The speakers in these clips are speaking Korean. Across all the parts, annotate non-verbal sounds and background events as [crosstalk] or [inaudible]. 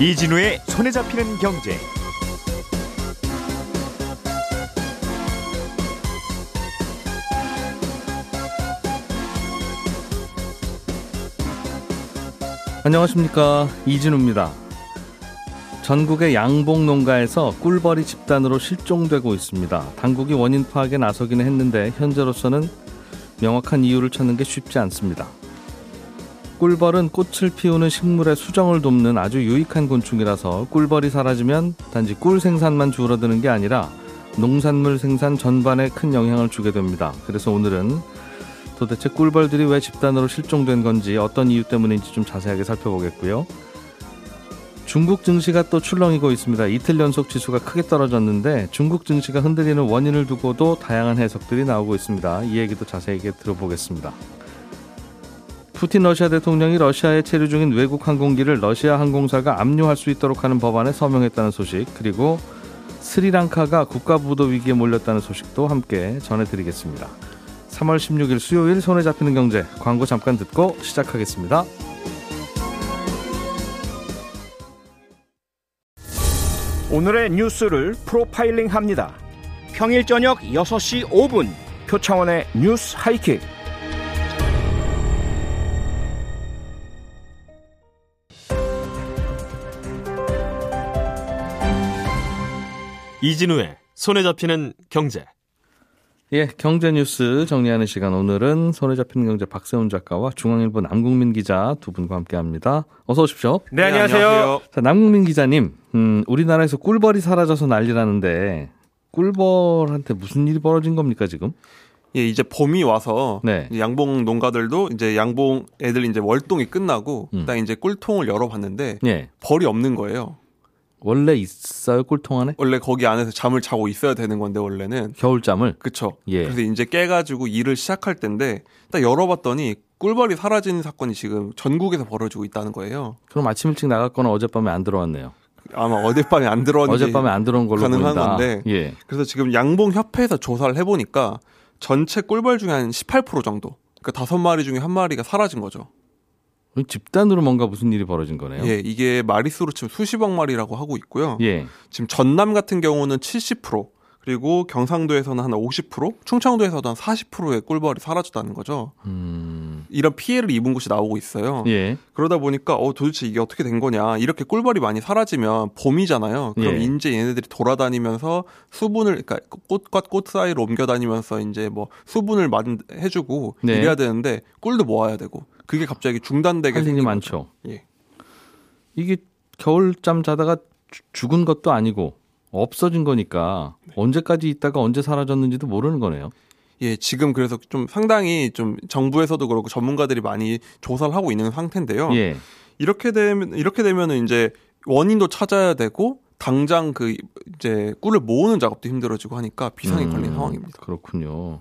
이진우의 손에 잡히는 경제. 안녕하십니까 이진우입니다. 전국의 양봉 농가에서 꿀벌이 집단으로 실종되고 있습니다. 당국이 원인 파악에 나서기는 했는데 현재로서는 명확한 이유를 찾는 게 쉽지 않습니다. 꿀벌은 꽃을 피우는 식물의 수정을 돕는 아주 유익한 곤충이라서 꿀벌이 사라지면 단지 꿀 생산만 줄어드는 게 아니라 농산물 생산 전반에 큰 영향을 주게 됩니다. 그래서 오늘은 도대체 꿀벌들이 왜 집단으로 실종된 건지 어떤 이유 때문인지 좀 자세하게 살펴보겠고요. 중국 증시가 또 출렁이고 있습니다. 이틀 연속 지수가 크게 떨어졌는데 중국 증시가 흔들리는 원인을 두고도 다양한 해석들이 나오고 있습니다. 이 얘기도 자세히 들어보겠습니다. 푸틴 러시아 대통령이 러시아에 체류 중인 외국 항공기를 러시아 항공사가 압류할 수 있도록 하는 법안에 서명했다는 소식 그리고 스리랑카가 국가부도 위기에 몰렸다는 소식도 함께 전해드리겠습니다. 3월 16일 수요일 손에 잡히는 경제 광고 잠깐 듣고 시작하겠습니다. 오늘의 뉴스를 프로파일링 합니다. 평일 저녁 6시 5분 표창원의 뉴스 하이킥. 이진우의 손에 잡히는 경제. 예, 경제 뉴스 정리하는 시간 오늘은 손에 잡히는 경제 박세훈 작가와 중앙일보 남국민 기자 두 분과 함께합니다. 어서 오십시오. 네, 안녕하세요. 자, 남국민 기자님, 음, 우리나라에서 꿀벌이 사라져서 난리라는데 꿀벌한테 무슨 일이 벌어진 겁니까 지금? 예, 이제 봄이 와서 네. 양봉 농가들도 이제 양봉 애들 이제 월동이 끝나고 음. 딱 이제 꿀통을 열어봤는데 예, 벌이 없는 거예요. 원래 있어요 꿀통 안에 원래 거기 안에서 잠을 자고 있어야 되는 건데 원래는 겨울잠을. 그쵸. 예. 그래서 이제 깨가지고 일을 시작할 때인데 딱 열어봤더니 꿀벌이 사라진 사건이 지금 전국에서 벌어지고 있다는 거예요. 그럼 아침 일찍 나갔거나 어젯밤에 안 들어왔네요. 아마 어젯밤에 안 들어왔는지 어젯밤에 안 들어온 걸로 가능한 보인다. 건데. 예. 그래서 지금 양봉 협회에서 조사를 해보니까 전체 꿀벌 중에 한 18% 정도. 그러니까 다섯 마리 중에 한 마리가 사라진 거죠. 집단으로 뭔가 무슨 일이 벌어진 거네요. 예, 이게 마리수로 치면 수십억 마리라고 하고 있고요. 예. 지금 전남 같은 경우는 70%, 그리고 경상도에서는 한 50%, 충청도에서도 한 40%의 꿀벌이 사라졌다는 거죠. 음. 이런 피해를 입은 곳이 나오고 있어요. 예. 그러다 보니까 어 도대체 이게 어떻게 된 거냐? 이렇게 꿀벌이 많이 사라지면 봄이잖아요. 그럼 예. 이제 얘네들이 돌아다니면서 수분을 그러니까 꽃과 꽃 사이로 옮겨 다니면서 이제 뭐 수분을 만 해주고 네. 이래야 되는데 꿀도 모아야 되고 그게 갑자기 중단되게 할 일이 많죠. 예. 이게 겨울잠 자다가 주- 죽은 것도 아니고 없어진 거니까 네. 언제까지 있다가 언제 사라졌는지도 모르는 거네요. 예, 지금 그래서 좀 상당히 좀 정부에서도 그렇고 전문가들이 많이 조사를 하고 있는 상태인데요. 예. 이렇게 되면 이렇게 되면은 이제 원인도 찾아야 되고 당장 그 이제 꿀을 모으는 작업도 힘들어지고 하니까 비상에 음, 걸린 상황입니다. 그렇군요.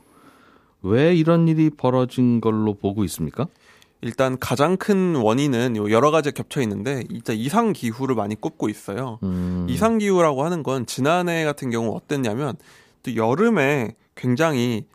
왜 이런 일이 벌어진 걸로 보고 있습니까? 일단 가장 큰 원인은 요 여러 가지 겹쳐 있는데 일단 이상 기후를 많이 꼽고 있어요. 음. 이상 기후라고 하는 건 지난해 같은 경우 어땠냐면 또 여름에 굉장히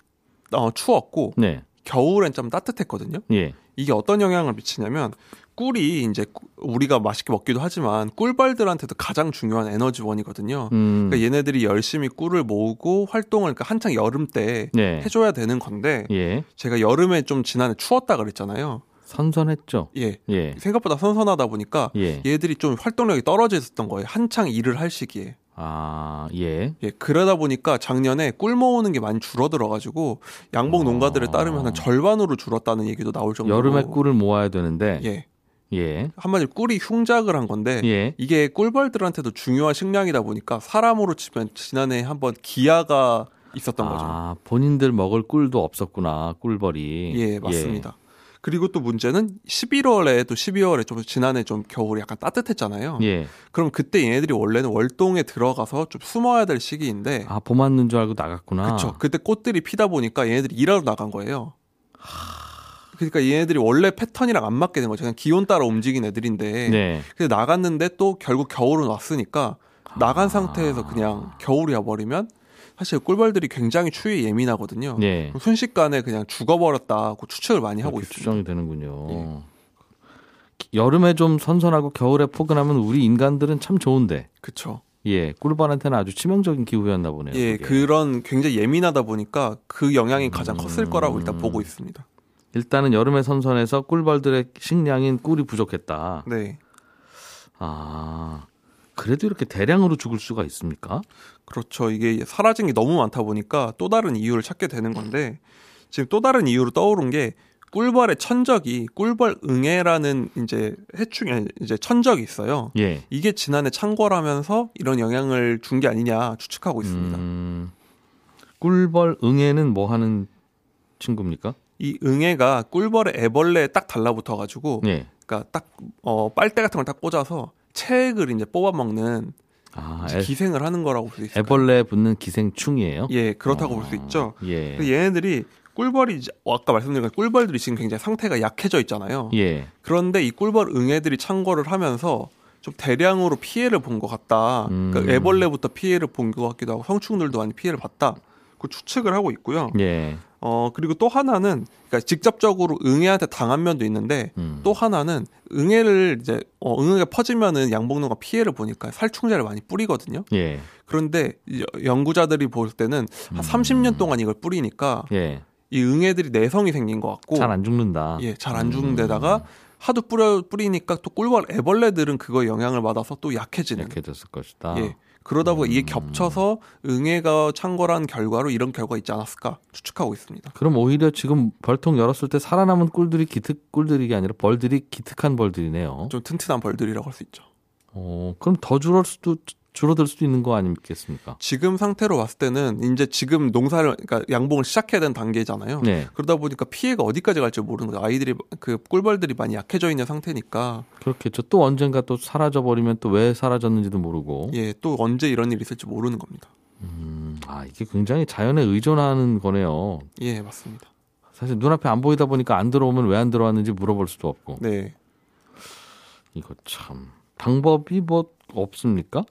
어, 추웠고 네. 겨울엔 좀 따뜻했거든요. 예. 이게 어떤 영향을 미치냐면 꿀이 이제 꾸- 우리가 맛있게 먹기도 하지만 꿀벌들한테도 가장 중요한 에너지원이거든요. 음. 그러니까 얘네들이 열심히 꿀을 모으고 활동을 그러니까 한창 여름 때 네. 해줘야 되는 건데 예. 제가 여름에 좀 지난해 추웠다 그랬잖아요. 선선했죠. 예. 예. 생각보다 선선하다 보니까 예. 얘들이 좀 활동력이 떨어져 있었던 거예요. 한창 일을 할 시기에. 아, 예. 예, 그러다 보니까 작년에 꿀 모으는 게 많이 줄어들어가지고 양봉 농가들에 따르면 한 절반으로 줄었다는 얘기도 나올 정도로. 여름에 꿀을 모아야 되는데 예. 예. 한마디로 꿀이 흉작을 한 건데 예. 이게 꿀벌들한테도 중요한 식량이다 보니까 사람으로 치면 지난해 한번 기아가 있었던 거죠. 아, 본인들 먹을 꿀도 없었구나. 꿀벌이. 예, 맞습니다. 그리고 또 문제는 11월에 또 12월에 좀 지난해 좀 겨울이 약간 따뜻했잖아요. 예. 그럼 그때 얘네들이 원래는 월동에 들어가서 좀 숨어야 될 시기인데 아, 봄 왔는 줄 알고 나갔구나. 그렇죠. 그때 꽃들이 피다 보니까 얘네들이 일하러 나간 거예요. 그러니까 얘네들이 원래 패턴이랑 안 맞게 된 거죠. 그냥 기온 따라 움직인 애들인데. 네. 근데 나갔는데 또 결국 겨울은 왔으니까 나간 상태에서 그냥 겨울이 와 버리면 사실 꿀벌들이 굉장히 추위에 예민하거든요. 네. 그럼 순식간에 그냥 죽어버렸다고 추측을 많이 하고 있습니다. 추정이 되는군요. 예. 여름에 좀 선선하고 겨울에 포근하면 우리 인간들은 참 좋은데. 그쵸. 예, 꿀벌한테는 아주 치명적인 기후였나 보네요. 예, 그게. 그런 굉장히 예민하다 보니까 그 영향이 가장 음. 컸을 거라고 일단 보고 있습니다. 일단은 여름에 선선해서 꿀벌들의 식량인 꿀이 부족했다. 네. 아, 그래도 이렇게 대량으로 죽을 수가 있습니까? 그렇죠. 이게 사라진 게 너무 많다 보니까 또 다른 이유를 찾게 되는 건데 지금 또 다른 이유로 떠오른 게 꿀벌의 천적이 꿀벌 응애라는 이제 해충이 이제 천적이 있어요. 예. 이게 지난해 창궐하면서 이런 영향을 준 게 아니냐 추측하고 있습니다. 음, 꿀벌 응애는 뭐 하는 친구입니까? 이 응애가 꿀벌의 애벌레에 딱 달라붙어 가지고 예. 그러니까 딱 어, 빨대 같은 걸 딱 꽂아서 책을 이제 뽑아 먹는 아, 기생을 하는 거라고 볼 수 있어요. 애벌레에 붙는 기생충이에요? 예, 그렇다고 어, 볼수 있죠. 예. 그 얘네들이 꿀벌이 어, 아까 말씀드린 것 꿀벌들이 지금 굉장히 상태가 약해져 있잖아요. 예. 그런데 이 꿀벌 응애들이 창궐을 하면서 좀 대량으로 피해를 본 것 같다. 음. 그러니까 애벌레부터 피해를 본 것 같기도 하고 성충들도 많이 피해를 봤다. 그 추측을 하고 있고요. 예. 어 그리고 또 하나는 그러니까 직접적으로 응애한테 당한 면도 있는데 음. 또 하나는 응애를 이제 어, 응애가 퍼지면은 양봉노가 피해를 보니까 살충제를 많이 뿌리거든요. 예. 그런데 이 연구자들이 볼 때는 한 음. 30년 동안 이걸 뿌리니까 예. 이 응애들이 내성이 생긴 것 같고 잘 안 죽는다. 예, 잘 안 죽는 데다가 하도 뿌려 뿌리니까 또 꿀벌 애벌레들은 그거에 영향을 받아서 또 약해지는. 약해졌을 것이다. 예. 그러다 보니 음. 이게 겹쳐서 응애가 창궐한 결과로 이런 결과가 있지 않았을까 추측하고 있습니다. 그럼 오히려 지금 벌통 열었을 때 살아남은 꿀들이 기특 꿀들이 아니라 벌들이 기특한 벌들이네요. 좀 튼튼한 벌들이라고 할 수 있죠. 어, 그럼 더 줄을 수도 줄어들 수도 있는 거 아니겠습니까? 지금 상태로 봤을 때는 이제 지금 농사를 그러니까 양봉을 시작해야 되는 단계잖아요. 네. 그러다 보니까 피해가 어디까지 갈지 모르는 거죠. 아이들이 그 꿀벌들이 많이 약해져 있는 상태니까 그렇겠죠. 또 언젠가 또 사라져 버리면 또 왜 사라졌는지도 모르고. 예, 또 언제 이런 일이 있을지 모르는 겁니다. 음, 아, 이게 굉장히 자연에 의존하는 거네요. 예, 맞습니다. 사실 눈앞에 안 보이다 보니까 안 들어오면 왜 안 들어왔는지 물어볼 수도 없고. 네. 이거 참 방법이 뭐 없습니까?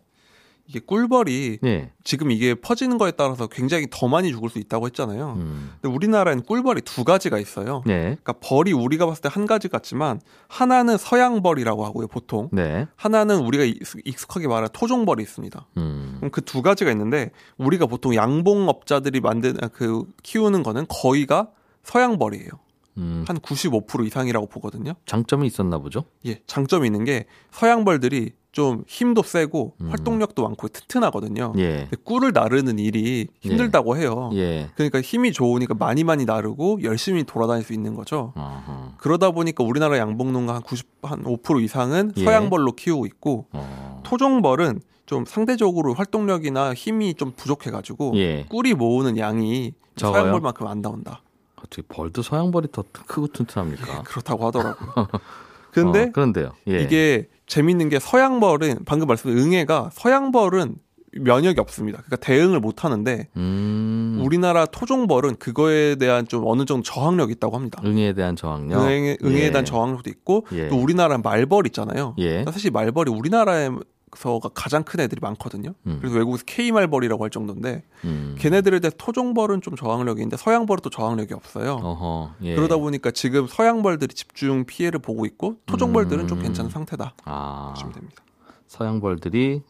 이게 꿀벌이 네. 지금 이게 퍼지는 거에 따라서 굉장히 더 많이 죽을 수 있다고 했잖아요. 음. 근데 우리나라에는 꿀벌이 두 가지가 있어요. 네. 그러니까 벌이 우리가 봤을 때 한 가지 같지만 하나는 서양벌이라고 하고요, 보통. 네. 하나는 우리가 익숙- 익숙하게 말하는 토종벌이 있습니다. 음. 그럼 그 두 가지가 있는데 우리가 보통 양봉업자들이 만든 그 키우는 거는 거의가 서양벌이에요. 음. 한95% 이상이라고 보거든요. 장점이 있었나 보죠. 예, 장점이 있는 게 서양벌들이 좀 힘도 세고 음. 활동력도 많고 튼튼하거든요. 예. 꿀을 나르는 일이 힘들다고 해요. 예. 그러니까 힘이 좋으니까 많이 많이 나르고 열심히 돌아다닐 수 있는 거죠. 어허. 그러다 보니까 우리나라 양봉농가 한 90, 한 5% 이상은 예. 서양벌로 키우고 있고 어. 토종벌은 좀 상대적으로 활동력이나 힘이 좀 부족해가지고 예. 꿀이 모으는 양이 적어요? 서양벌만큼 안 나온다. 어떻게 벌도 서양벌이 더 크고 튼튼합니까? [laughs] 그렇다고 하더라고요. [laughs] 근데 어, 그런데요. 예. 이게 재밌는 게 서양벌은 방금 말씀드린 응애가 서양벌은 면역이 없습니다. 그러니까 대응을 못 하는데 음. 우리나라 토종벌은 그거에 대한 좀 어느 정도 저항력이 있다고 합니다. 응애에 대한 저항력. 응애, 응애에 예. 대한 저항력도 있고 예. 또 우리나라 말벌 있잖아요. 예. 사실 말벌이 우리나라에 서가 가장 큰 애들이 많거든요. 음. 그래서 외국에서 K 말벌이라고 할 정도인데 음. 걔네들에 대해 토종벌은 좀 저항력이 있는데 서양벌은 또 저항력이 없어요. 어허. 예. 그러다 보니까 지금 서양벌들이 집중 피해를 보고 있고 토종벌들은 좀 음. 괜찮은 상태다 아. 보시면 됩니다. 서양벌들이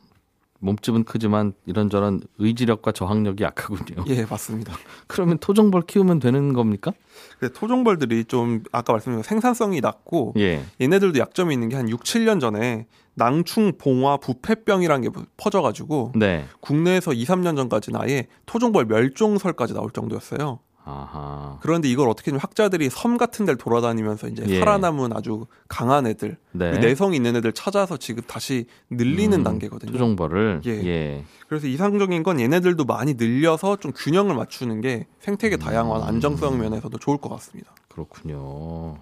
몸집은 크지만 이런저런 의지력과 저항력이 약하군요. 예, 맞습니다. [laughs] 그러면 토종벌 키우면 되는 겁니까? 근데 토종벌들이 좀 아까 말씀드린 생산성이 낮고 예. 얘네들도 약점이 있는 게 한 6, 7년 전에 낭충 봉화 부패병이라는 게 퍼져가지고 네. 국내에서 2, 3년 전까지는 아예 토종벌 멸종설까지 나올 정도였어요. 아하. 그런데 이걸 어떻게 좀 학자들이 섬 같은 데를 돌아다니면서 이제 예. 살아남은 아주 강한 애들, 네. 내성 있는 애들 찾아서 지금 다시 늘리는 음, 단계거든요. 토종벌을 예. 예. 그래서 이상적인 건 얘네들도 많이 늘려서 좀 균형을 맞추는 게 생태계 음. 다양화, 안정성 면에서도 좋을 것 같습니다. 그렇군요.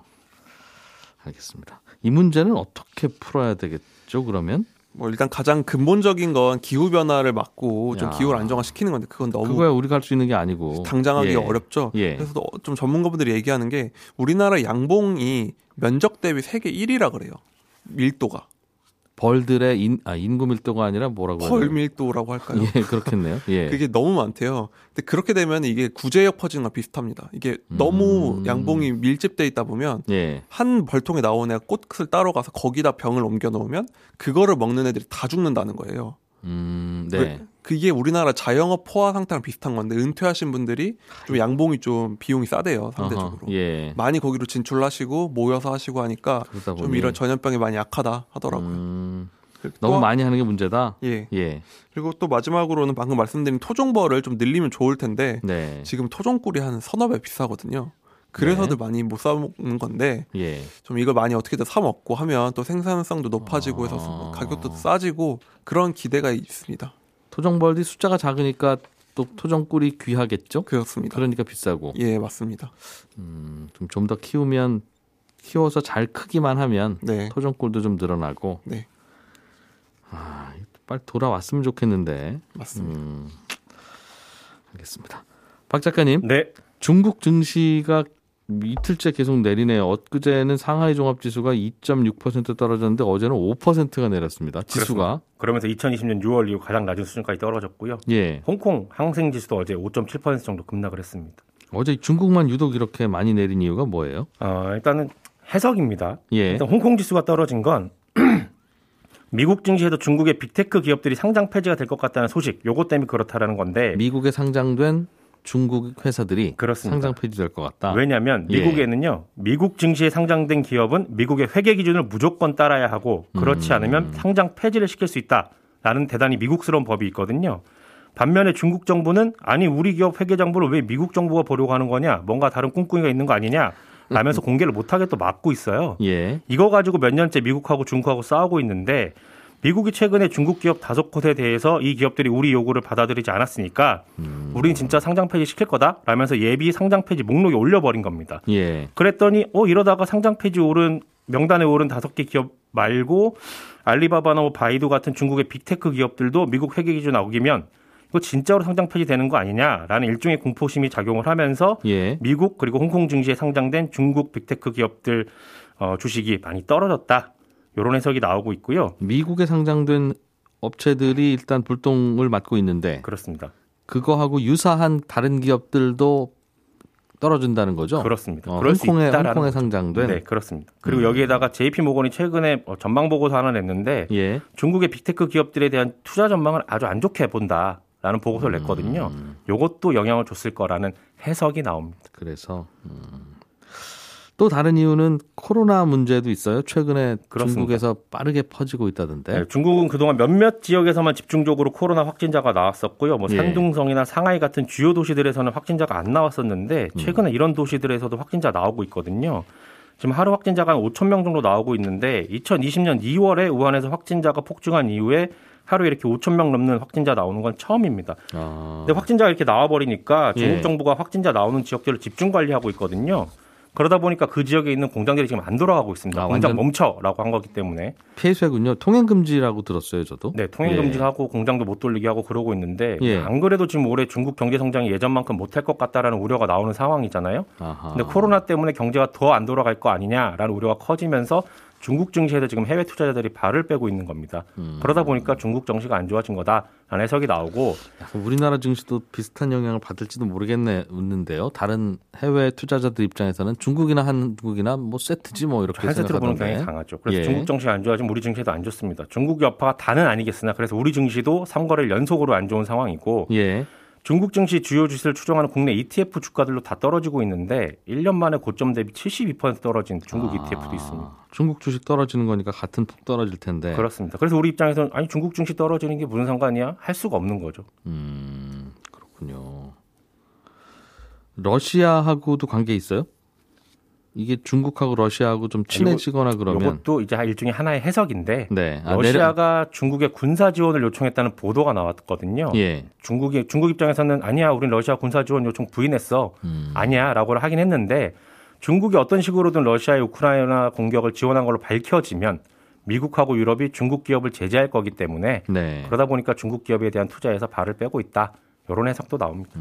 알겠습니다. 이 문제는 어떻게 풀어야 되겠죠? 그러면 뭐 일단 가장 근본적인 건 기후 변화를 막고 좀 야. 기후를 안정화시키는 건데 그건 너무 그거야 우리가 할 수 있는 게 아니고 당장하기 예. 어렵죠. 예. 그래서 또좀 전문가분들이 얘기하는 게 우리나라 양봉이 면적 대비 세계 1위라 그래요. 밀도가. 벌들의 인, 아, 인구 밀도가 아니라 뭐라고 벌? 밀도라고 할까요? 예, 그렇겠네요. [laughs] 예. 그게 너무 많대요. 근데 그렇게 되면 이게 구제역 거 비슷합니다. 이게 너무 음. 양봉이 밀집돼 있다 보면 예. 한 벌통에 나온 애가 꽃을 따러 가서 거기다 병을 옮겨 놓으면 그거를 먹는 애들이 다 죽는다는 거예요. 음, 네. 그- 그게 우리나라 자영업 포화 상태랑 비슷한 건데 은퇴하신 분들이 좀 양봉이 좀 비용이 싸대요 상대적으로. 어허, 예. 많이 거기로 진출하시고 모여서 하시고 하니까 좀 이런 전염병이 많이 약하다 하더라고요. 음, 그리고 너무 또- 많이 하는 게 문제다. 예. 예. 그리고 또 마지막으로는 방금 말씀드린 토종벌을 좀 늘리면 좋을 텐데 네. 지금 토종꿀이 한 서너 배 비싸거든요. 그래서들 많이 못 사 먹는 건데 예. 좀 이걸 많이 어떻게든 사 먹고 하면 또 생산성도 높아지고 해서 아. 가격도 싸지고 그런 기대가 있습니다. 토종벌이 숫자가 작으니까 또 토종꿀이 귀하겠죠? 그렇습니다. 그러니까 비싸고. 예, 맞습니다. 음, 좀 더 키우면 키워서 잘 크기만 하면 네. 토종꿀도 좀 늘어나고. 네. 아, 빨리 돌아왔으면 좋겠는데. 맞습니다. 음, 알겠습니다. 박 작가님, 네. 중국 증시가 이틀째 계속 내리네요. 엊그제는 상하이 종합지수가 2.6% 떨어졌는데 어제는 5%가 내렸습니다. 지수가. 그러면서 2020년 6월 이후 가장 낮은 수준까지 떨어졌고요. 예. 홍콩 항생 지수도 어제 5.7% 정도 급락을 했습니다. 어제 중국만 유독 이렇게 많이 내린 이유가 뭐예요? 어, 일단은 해석입니다. 예. 일단 홍콩 지수가 떨어진 건 [clears throat] 미국 증시에도 중국의 빅테크 기업들이 상장 폐지가 될 것 같다는 소식, 요것 때문에 그렇다라는 건데 미국에 상장된 중국 회사들이 그렇습니다. 상장 폐지될 것 같다. 왜냐하면 예. 미국에는요 미국 증시에 상장된 기업은 미국의 회계 기준을 무조건 따라야 하고 그렇지 음. 않으면 상장 폐지를 시킬 수 있다라는 대단히 미국스러운 법이 있거든요. 반면에 중국 정부는 아니 우리 기업 회계 정보를 왜 미국 정부가 보려고 하는 거냐 뭔가 다른 꿍꿍이가 있는 거 아니냐 라면서 [laughs] 공개를 못하게 또 막고 있어요. 예. 이거 가지고 몇 년째 미국하고 중국하고 싸우고 있는데 미국이 최근에 중국 기업 다섯 곳에 대해서 이 기업들이 우리 요구를 받아들이지 않았으니까 음. 우린 진짜 상장 폐지 시킬 거다 라면서 예비 상장 폐지 목록에 올려버린 겁니다. 예. 그랬더니 어 이러다가 상장 폐지 오른 명단에 오른 다섯 개 기업 말고 알리바바나 뭐 바이두 같은 중국의 빅테크 기업들도 미국 회계 기준 나오기면 이거 진짜로 상장 폐지되는 거 아니냐라는 일종의 공포심이 작용을 하면서 예. 미국 그리고 홍콩 증시에 상장된 중국 빅테크 기업들 어, 주식이 많이 떨어졌다. 이런 해석이 나오고 있고요. 미국에 상장된 업체들이 일단 불똥을 맞고 있는데 그렇습니다. 그거하고 유사한 다른 기업들도 떨어진다는 거죠. 그렇습니다. 어, 그럴 수 홍콩에 홍콩에. 상장된 네, 그렇습니다. 그리고 음. 여기에다가 JP 모건이 최근에 어, 전망 보고서 하나 냈는데 예. 중국의 빅테크 기업들에 대한 투자 전망을 아주 안 좋게 본다라는 보고서를 냈거든요. 음, 요것도 영향을 줬을 거라는 해석이 나옵니다. 그래서 음. 또 다른 이유는 코로나 문제도 있어요. 최근에 그렇습니다. 중국에서 빠르게 퍼지고 있다던데. 네, 중국은 그동안 몇몇 지역에서만 집중적으로 코로나 확진자가 나왔었고요. 뭐 예. 산둥성이나 상하이 같은 주요 도시들에서는 확진자가 안 나왔었는데 음. 최근에 이런 도시들에서도 확진자 나오고 있거든요. 지금 하루 확진자가 한 5천 명 정도 나오고 있는데 2020년 2월에 우한에서 확진자가 폭증한 이후에 하루에 이렇게 5천 명 넘는 확진자 나오는 건 처음입니다. 아. 근데 확진자가 이렇게 나와 버리니까 중국 예. 정부가 확진자 나오는 지역들을 집중 관리하고 있거든요. 그러다 보니까 그 지역에 있는 공장들이 지금 안 돌아가고 있습니다. 아, 공장 멈춰라고 한 거기 때문에 폐쇄군요. 통행 금지라고 들었어요, 저도. 네 통행 예. 금지도 하고 공장도 못 돌리게 하고 그러고 있는데 예. 안 그래도 지금 올해 중국 경제 성장이 예전만큼 못할 것 같다라는 우려가 나오는 상황이잖아요. 아하. 근데 코로나 때문에 경제가 더 안 돌아갈 거 아니냐라는 우려가 커지면서 중국 증시에도 지금 해외 투자자들이 발을 빼고 있는 겁니다. 음. 그러다 보니까 중국 정시가 안 좋아진 거다라는 해석이 나오고 우리나라 증시도 비슷한 영향을 받을지도 모르겠네 웃는데요. 다른 해외 투자자들 입장에서는 중국이나 한국이나 뭐 세트지 뭐 이렇게 한 세트로 보는. 경향이 강하죠. 그래서 예. 중국 정시가 안 좋아지면 우리 증시도 안 좋습니다. 중국 여파가 다는 아니겠으나 그래서 우리 증시도 3거래일 연속으로 안 좋은 상황이고 예. 중국 증시 주요 주식을 추종하는 국내 ETF 주가들로 다 떨어지고 있는데 1년 만에 고점 대비 72% 떨어진 중국 아, ETF도 있습니다. 중국 주식 떨어지는 거니까 같은 폭 떨어질 텐데. 그렇습니다. 그래서 우리 입장에서는 아니 중국 증시 떨어지는 게 무슨 상관이야? 할 수가 없는 거죠. 음, 그렇군요. 러시아하고도 관계 있어요? 이게 중국하고 러시아하고 좀 친해지거나 그러면 이것도 이제 일종의 하나의 해석인데 네. 아, 러시아가 중국의 군사 지원을 요청했다는 보도가 나왔거든요. 내려... 예. 중국이 중국 입장에서는 아니야, 우린 러시아 군사 지원 요청 부인했어. 음. 아니야라고 하긴 했는데 중국이 어떤 식으로든 러시아의 우크라이나 공격을 지원한 걸로 밝혀지면 미국하고 유럽이 중국 기업을 제재할 거기 때문에 네. 그러다 보니까 중국 기업에 대한 투자에서 발을 빼고 있다. 이런 해석도 나옵니다.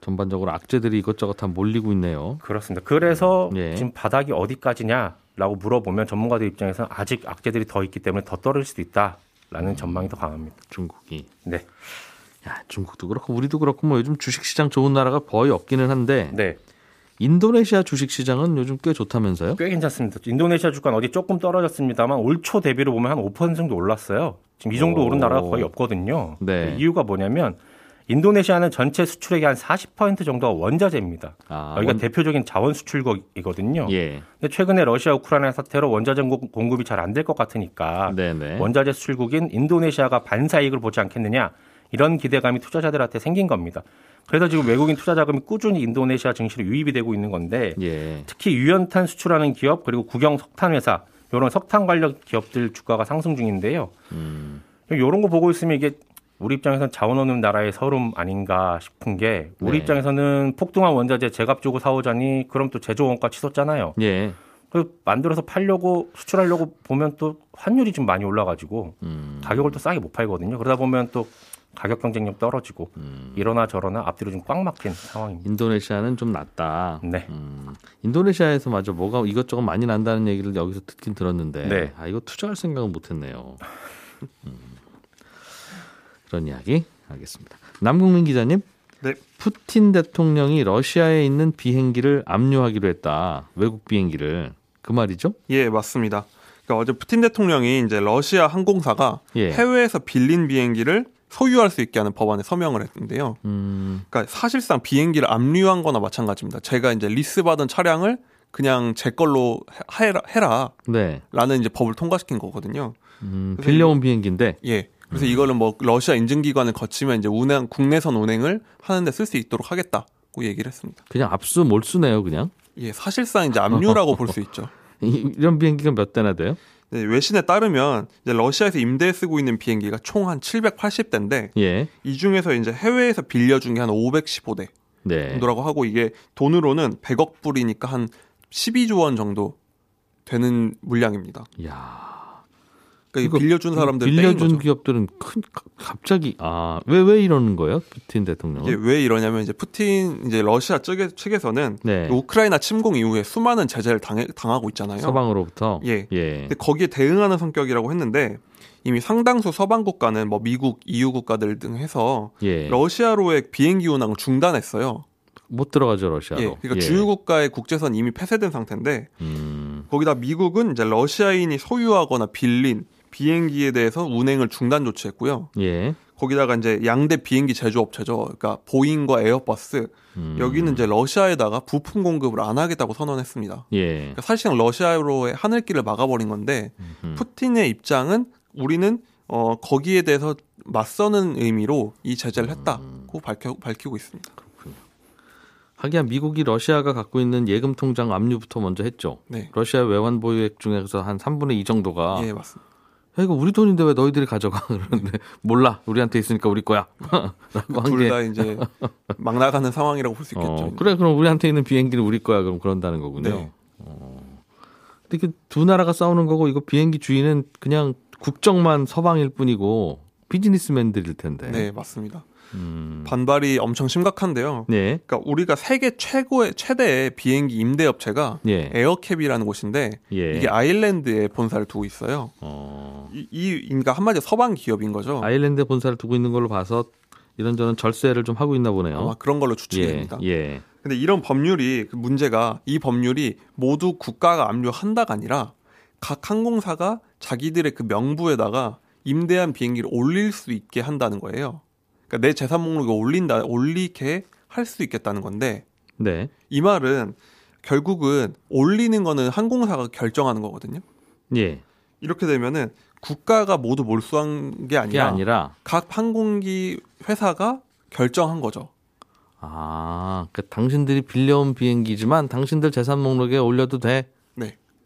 전반적으로 악재들이 이것저것 다 몰리고 있네요. 그렇습니다. 그래서 예. 지금 바닥이 어디까지냐라고 물어보면 전문가들 입장에서는 아직 악재들이 더 있기 때문에 더 떨어질 수도 있다라는 전망이 더 강합니다. 중국이. 네. 야, 중국도 그렇고 우리도 그렇고 뭐 요즘 주식 시장 좋은 나라가 거의 없기는 한데 네. 인도네시아 주식 시장은 요즘 꽤 좋다면서요? 꽤 괜찮습니다. 인도네시아 주가는 어디 조금 떨어졌습니다만 올 초 대비로 보면 한 5% 정도 올랐어요. 지금 이 정도 오. 오른 나라가 거의 없거든요. 네. 이유가 뭐냐면 인도네시아는 전체 수출액의 한 40% 정도가 원자재입니다. 아, 여기가 원- 대표적인 자원 수출국이거든요. 예. 근데 최근에 러시아 우크라이나 사태로 원자재 공- 공급이 잘 안 될 것 같으니까 네네. 원자재 수출국인 인도네시아가 반사 이익을 보지 않겠느냐 이런 기대감이 투자자들한테 생긴 겁니다. 그래서 지금 외국인 투자 자금이 꾸준히 인도네시아 증시로 유입이 되고 있는 건데 예. 특히 유연탄 수출하는 기업 그리고 국영 석탄 회사 이런 석탄 관련 기업들 주가가 상승 중인데요. 음. 이런 거 보고 있으면 이게 우리 입장에서는 자원 없는 나라의 서름 아닌가 싶은 게 우리 네. 입장에서는 폭등한 원자재 제값 주고 사오자니 그럼 또 제조 원가 치솟잖아요. 예. 그 만들어서 팔려고 수출하려고 보면 또 환율이 좀 많이 올라가지고 음. 가격을 또 싸게 못 팔거든요. 그러다 보면 또 가격 경쟁력 떨어지고 음. 이러나 저러나 앞뒤로 좀 꽉 막힌 상황입니다. 인도네시아는 좀 낫다. 네. 음, 인도네시아에서 마저 뭐가 이것저것 많이 난다는 얘기를 여기서 듣긴 들었는데, 네. 아 이거 투자할 생각은 못했네요. 음, [laughs] 그런 이야기 알겠습니다. 남국민 기자님, 네. 푸틴 대통령이 러시아에 있는 비행기를 압류하기로 했다. 외국 비행기를 그 말이죠? 예, 맞습니다. 그러니까 어제 푸틴 대통령이 이제 러시아 항공사가 예. 해외에서 빌린 비행기를 소유할 수 있게 하는 법안에 서명을 했는데요. 음, 그러니까 사실상 비행기를 압류한 거나 마찬가지입니다. 제가 이제 리스 받은 차량을 그냥 제 걸로 해- 해라, 해라 네. 라는 이제 법을 통과시킨 거거든요. 음, 빌려온 비행기인데, 예. 그래서 이거는 뭐 러시아 인증기관을 거치면 이제 운행, 국내선 운행을 하는데 쓸 수 있도록 하겠다고 얘기를 했습니다. 그냥 압수 몰수네요, 그냥. 예, 사실상 이제 압류라고 볼 수 있죠. [laughs] 이- 이런 비행기가 몇 대나 돼요? 네, 외신에 따르면 이제 러시아에서 임대에 쓰고 있는 비행기가 총 한 780대인데 예. 이 중에서 이제 해외에서 빌려준 게 한 515대 네. 정도라고 하고 이게 돈으로는 100억 불이니까 한 12조 원 정도 되는 물량입니다. 야 그러니까 이 빌려준 사람들 빌려준. 기업들은 큰 가- 갑자기 아왜왜 이러는 거예요? 푸틴 대통령은? 이게 왜 이러냐면 이제 푸틴 이제 러시아 측에, 측에서는 네. 우크라이나 침공 이후에 수많은 제재를 당해, 당하고 있잖아요. 서방으로부터 예. 예. 근데 거기에 대응하는 성격이라고 했는데 이미 상당수 서방 국가는 뭐 미국, EU 국가들 등 해서 예. 러시아로의 비행기 운항을 중단했어요. 못 들어가죠 러시아로. 예. 그러니까 주요 국가의 국제선 이미 폐쇄된 상태인데 음, 거기다 미국은 이제 러시아인이 소유하거나 빌린 비행기에 대해서 운행을 중단 조치했고요. 예. 거기다가 이제 양대 비행기 제조업체죠. 그러니까 보잉과 에어버스 음, 여기는 이제 러시아에다가 부품 공급을 안 하겠다고 선언했습니다. 예. 그러니까 사실상 러시아로의 하늘길을 막아버린 건데 음. 푸틴의 입장은 우리는 어 거기에 대해서 맞서는 의미로 이 제재를 했다고 밝혀, 밝히고 있습니다. 하기야 미국이 러시아가 갖고 있는 예금 통장 압류부터 먼저 했죠. 네. 러시아 외환 보유액 중에서 한 3분의 2 정도가 예, 맞습니다. 야, 이거 우리 돈인데 왜 너희들이 가져가? [laughs] 그러는데 몰라. 우리한테 있으니까 우리 거야. [laughs] 라고 한둘 게. 다 이제 막 나가는 상황이라고 볼 수 있겠죠. 어, 그래 그럼 우리한테 있는 비행기는 우리 거야. 그럼 그런다는 거군요. 네. 어. 근데 그 두 나라가 싸우는 거고 이거 비행기 주인은 그냥 국정만 서방일 뿐이고 비즈니스맨들일 텐데. 네, 맞습니다. 음. 반발이 엄청 심각한데요. 네. 그러니까 우리가 세계 최고의 최대의 비행기 임대 업체가 예. 에어캡이라는 곳인데 예. 이게 아일랜드에 본사를 두고 있어요. 어. 이, 이 그러니까 한마디로 서방 기업인 거죠. 아일랜드 본사를 두고 있는 걸로 봐서 이런저런 절세를 좀 하고 있나 보네요. 아마 그런 걸로 예. 추측됩니다. 예. 근데 이런 법률이 그 문제가 이 법률이 모두 국가가 압류한다가 아니라 각 항공사가 자기들의 그 명부에다가 임대한 비행기를 올릴 수 있게 한다는 거예요. 그러니까 내 재산 목록에 올린다 올리게 할 수 있겠다는 건데 네. 이 말은 결국은 올리는 거는 항공사가 결정하는 거거든요. 예. 이렇게 되면은 국가가 모두 몰수한 게 아니라, 아니라 각 항공기 회사가 결정한 거죠. 아, 그 당신들이 빌려온 비행기지만 당신들 재산 목록에 올려도 돼.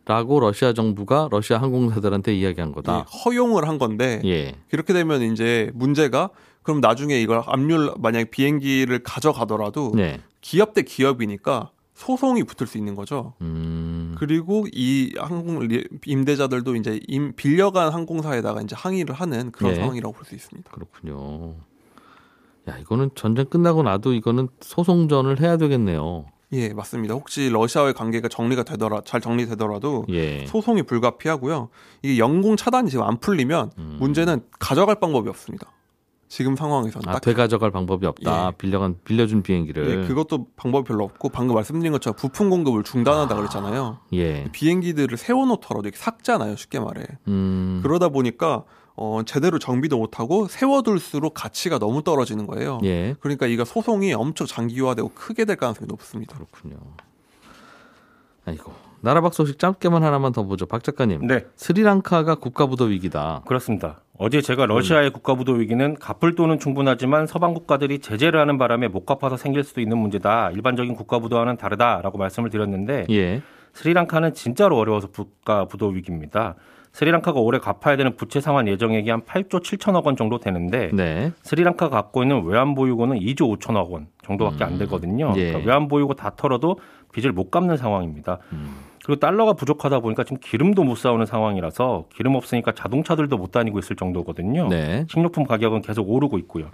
네. 라고 러시아 정부가 러시아 항공사들한테 이야기한 예, 거다. 허용을 한 건데 예. 그렇게 되면 이제 문제가 그럼 나중에 이걸 압류 만약에 비행기를 가져가더라도 네. 기업 대 기업이니까 소송이 붙을 수 있는 거죠. 음. 그리고 이 항공 리- 임대자들도 이제 임 빌려간 항공사에다가 이제 항의를 하는 그런 네. 상황이라고 볼 수 있습니다. 그렇군요. 야, 이거는 전쟁 끝나고 나도 이거는 소송전을 해야 되겠네요. 예, 맞습니다. 혹시 러시아와의 관계가 정리가 되더라 잘 정리되더라도 예. 소송이 불가피하고요. 이게 영공 차단이 지금 안 풀리면 음. 문제는 가져갈 방법이 없습니다. 지금 상황에서는 아, 딱 되가져갈 방법이 없다. 예. 빌려간 빌려준 비행기를. 예, 그것도 방법이 별로 없고 방금 말씀드린 것처럼 부품 공급을 중단한다 그랬잖아요. 예. 비행기들을 세워놓더라도 이렇게 삭잖아요, 쉽게 말해. 음. 그러다 보니까 어, 제대로 정비도 못하고 세워둘수록 가치가 너무 떨어지는 거예요. 예. 그러니까 이거 소송이 엄청 장기화되고 크게 될 가능성이 높습니다. 그렇군요. 아이고. 나라박 소식 짧게만 하나만 더 보죠. 박 작가님. 네, 스리랑카가 국가부도 위기다. 그렇습니다. 어제 제가 러시아의 국가부도 위기는 갚을 돈은 충분하지만 서방 국가들이 제재를 하는 바람에 못 갚아서 생길 수도 있는 문제다. 일반적인 국가부도와는 다르다라고 말씀을 드렸는데 예. 스리랑카는 진짜로 어려워서 국가부도 위기입니다. 스리랑카가 올해 갚아야 되는 부채 상환 예정액이 한 8조 7천억 원 정도 되는데 네. 스리랑카가 갖고 있는 외환 보유고는 2조 5천억 원 정도밖에 안 되거든요. 예. 그러니까 외환 보유고 다 털어도 빚을 못 갚는 상황입니다. 음. 그리고 달러가 부족하다 보니까 지금 기름도 못 사오는 상황이라서 기름 없으니까 자동차들도 못 다니고 있을 정도거든요. 네. 식료품 가격은 계속 오르고 있고요.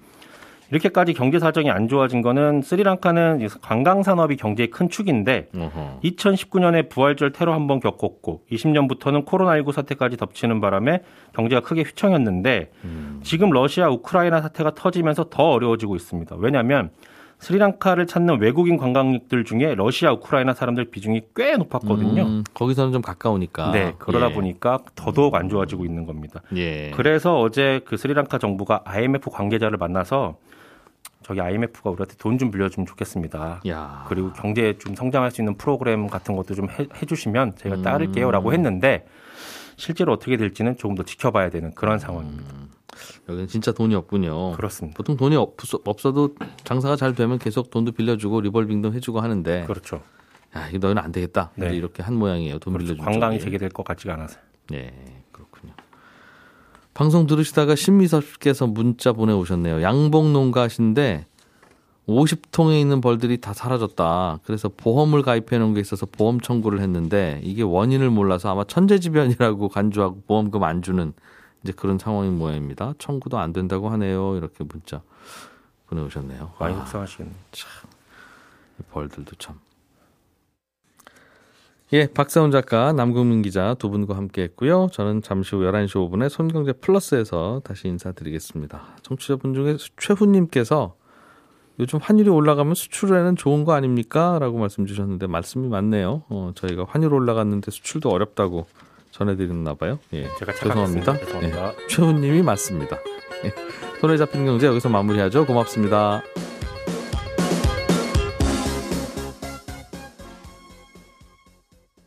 이렇게까지 경제 사정이 안 좋아진 거는 스리랑카는 관광 산업이 경제의 큰 축인데 어허. 2019년에 부활절 테러 한 번 겪었고 20년부터는 코로나19 사태까지 덮치는 바람에 경제가 크게 휘청였는데 음. 지금 러시아 우크라이나 사태가 터지면서 더 어려워지고 있습니다. 왜냐하면 스리랑카를 찾는 외국인 관광객들 중에 러시아 우크라이나 사람들 비중이 꽤 높았거든요. 음, 거기서는 좀 가까우니까. 네, 그러다 예. 보니까 더더욱 안 좋아지고 있는 겁니다. 예. 그래서 어제 그 스리랑카 정부가 IMF 관계자를 만나서 저기 IMF가 우리한테 돈 좀 빌려주면 좋겠습니다. 야. 그리고 경제 좀 성장할 수 있는 프로그램 같은 것도 좀 해, 해주시면 저희가 음. 따를게요라고 했는데 실제로 어떻게 될지는 조금 더 지켜봐야 되는 그런 상황입니다. 여기는 진짜 돈이 없군요. 그렇습니다. 보통 돈이 없, 없어도 장사가 잘 되면 계속 돈도 빌려주고 리볼빙도 해주고 하는데 그렇죠. 야, 이거 너희는 안 되겠다. 네. 이렇게 한 모양이에요. 돈 그렇죠. 빌려준 관광이. 재개될 것 같지가 않아서. 네. 방송 들으시다가 신미섭께서 문자 보내오셨네요. 양봉 농가신데 50통에 있는 벌들이 다 사라졌다. 그래서 보험을 가입해 놓은 게 있어서 보험 청구를 했는데 이게 원인을 몰라서 아마 천재지변이라고 간주하고 보험금 안 주는 이제 그런 상황인 모양입니다. 청구도 안 된다고 하네요. 이렇게 문자 보내오셨네요. 많이 아, 속상하시겠네요. 이 벌들도 참. 예, 박사훈 작가, 남국민 기자 두 분과 함께 했고요. 저는 잠시 후 11시 5분에 손경제 플러스에서 다시 인사드리겠습니다. 청취자분 중에 최훈님께서 요즘 환율이 올라가면 수출에는 좋은 거 아닙니까? 라고 말씀 주셨는데 말씀이 맞네요. 어, 저희가 환율 올라갔는데 수출도 어렵다고 전해드렸나 봐요. 예, 제가 죄송합니다. 죄송합니다. 예, 최훈님이 맞습니다. 예, 손에 잡힌 경제 여기서 마무리하죠. 고맙습니다.